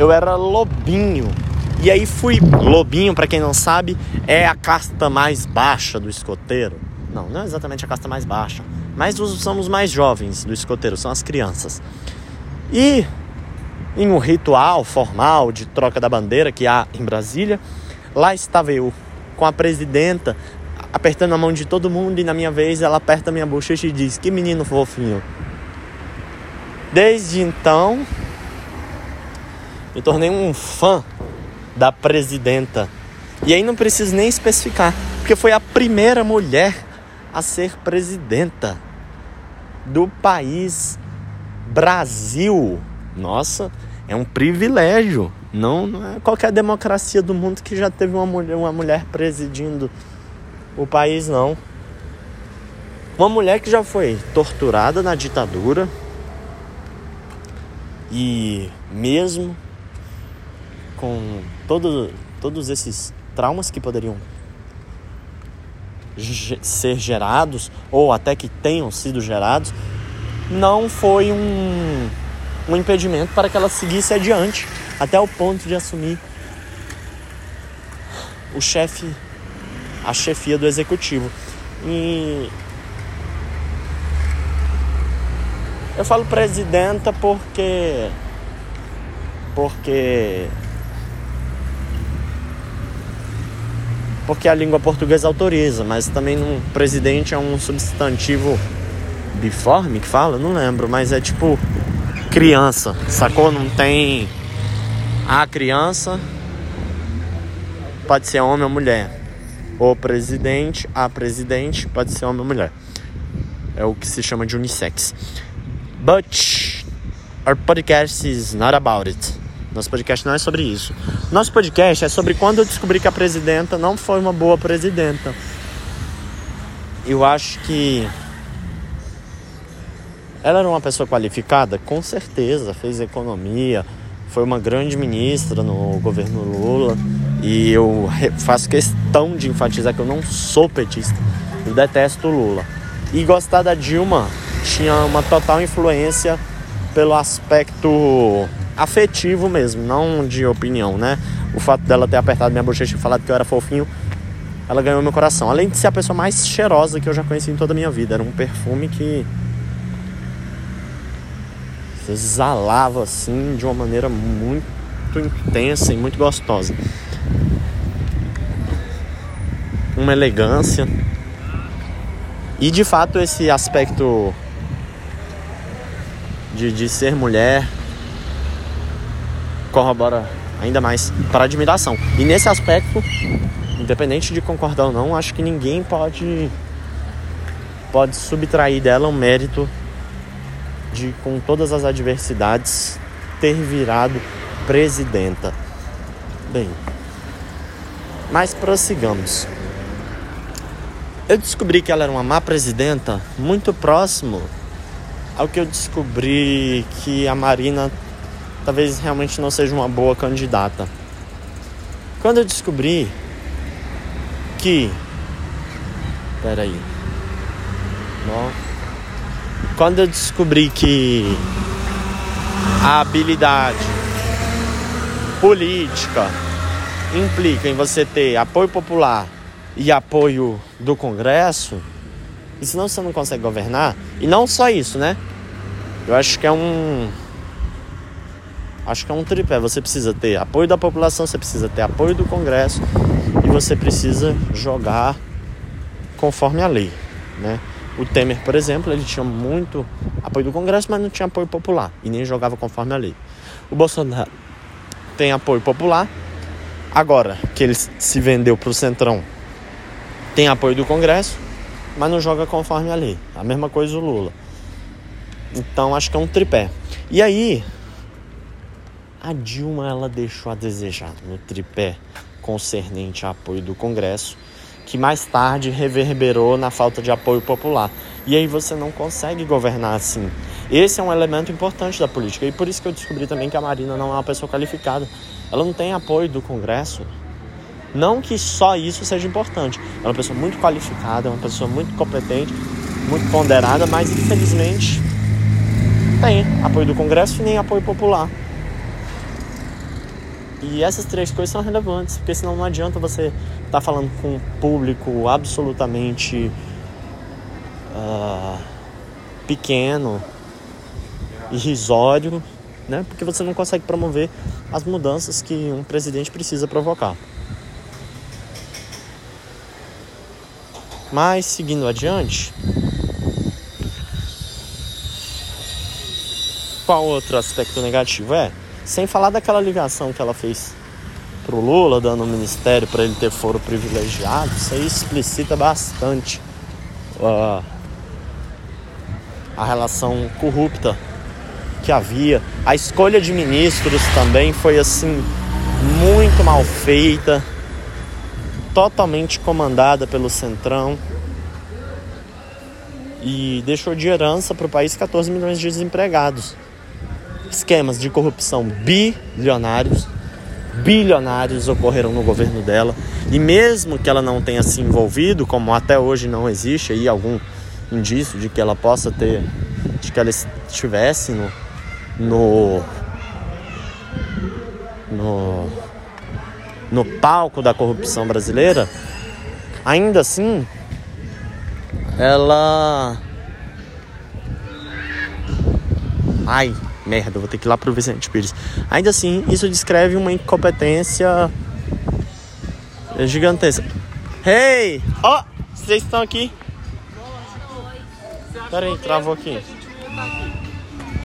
eu era lobinho. E aí fui lobinho, para quem não sabe, é a casta mais baixa do escoteiro. Não, não é exatamente a casta mais baixa, mas são os mais jovens do escoteiro, são as crianças. E em um ritual formal de troca da bandeira que há em Brasília, lá estava eu com a presidenta apertando a mão de todo mundo e na minha vez ela aperta minha bochecha e diz: "Que menino fofinho". Desde então, me tornei um fã da presidenta. E aí não preciso nem especificar, porque foi a primeira mulher a ser presidenta do país Brasil. Nossa, é um privilégio. Não, não é qualquer democracia do mundo que já teve uma mulher, uma mulher presidindo o país, não. Uma mulher que já foi torturada na ditadura, e mesmo com todo, todos esses traumas que poderiam ser gerados, ou até que tenham sido gerados, não foi um, um impedimento para que ela seguisse adiante, até o ponto de assumir o chefe, a chefia do executivo. E Eu falo presidenta porque. Porque. Porque a língua portuguesa autoriza, mas também um presidente é um substantivo biforme que fala? Não lembro, mas é tipo criança, sacou? Não tem a criança, pode ser homem ou mulher. O presidente, a presidente, pode ser homem ou mulher. É o que se chama de unissex. But our podcast is not about it. Nosso podcast não é sobre isso. Nosso podcast é sobre quando eu descobri que a presidenta não foi uma boa presidenta. Eu acho que ela era uma pessoa qualificada, com certeza, fez economia, foi uma grande ministra no governo Lula e eu faço questão de enfatizar que eu não sou petista, eu detesto Lula. E gostar da Dilma tinha uma total influência pelo aspecto afetivo mesmo, não de opinião, né? O fato dela ter apertado minha bochecha e falado que eu era fofinho, ela ganhou meu coração. Além de ser a pessoa mais cheirosa que eu já conheci em toda a minha vida, era um perfume que exalava assim de uma maneira muito intensa e muito gostosa. Uma elegância. E de fato esse aspecto de, de ser mulher corrobora ainda mais para admiração. E nesse aspecto, independente de concordar ou não, acho que ninguém pode pode subtrair dela o mérito de com todas as adversidades ter virado presidenta. Bem, mas prossigamos. Eu descobri que ela era uma má presidenta muito próximo ao que eu descobri que a Marina talvez realmente não seja uma boa candidata. Quando eu descobri que. Peraí. Bom. Quando eu descobri que a habilidade política implica em você ter apoio popular e apoio do Congresso, e senão você não consegue governar, e não só isso, né? Eu acho que é um. Acho que é um tripé. Você precisa ter apoio da população, você precisa ter apoio do Congresso e você precisa jogar conforme a lei, né? O Temer, por exemplo, ele tinha muito apoio do Congresso, mas não tinha apoio popular e nem jogava conforme a lei. O Bolsonaro tem apoio popular, agora que ele se vendeu para o Centrão, tem apoio do Congresso, mas não joga conforme a lei. A mesma coisa o Lula. Então acho que é um tripé. E aí, a Dilma ela deixou a desejar no tripé concernente a apoio do Congresso, que mais tarde reverberou na falta de apoio popular. E aí você não consegue governar assim. Esse é um elemento importante da política e por isso que eu descobri também que a Marina não é uma pessoa qualificada. Ela não tem apoio do Congresso. Não que só isso seja importante. É uma pessoa muito qualificada, é uma pessoa muito competente, muito ponderada, mas infelizmente tem apoio do Congresso e nem apoio popular. E essas três coisas são relevantes, porque senão não adianta você estar tá falando com um público absolutamente uh, pequeno, irrisório, né? Porque você não consegue promover as mudanças que um presidente precisa provocar. Mas seguindo adiante, qual outro aspecto negativo é? Sem falar daquela ligação que ela fez pro Lula, dando o ministério para ele ter foro privilegiado, isso aí explicita bastante uh, a relação corrupta que havia. A escolha de ministros também foi assim muito mal feita, totalmente comandada pelo Centrão e deixou de herança para o país 14 milhões de desempregados esquemas de corrupção bilionários, bilionários ocorreram no governo dela. E mesmo que ela não tenha se envolvido, como até hoje não existe aí algum indício de que ela possa ter, de que ela estivesse no, no, no, no palco da corrupção brasileira, ainda assim, ela. Ai, merda, vou ter que ir lá pro Vicente Pires. Ainda assim, isso descreve uma incompetência gigantesca. Hey! Ó, oh, vocês estão aqui? Pera aí, travou aqui.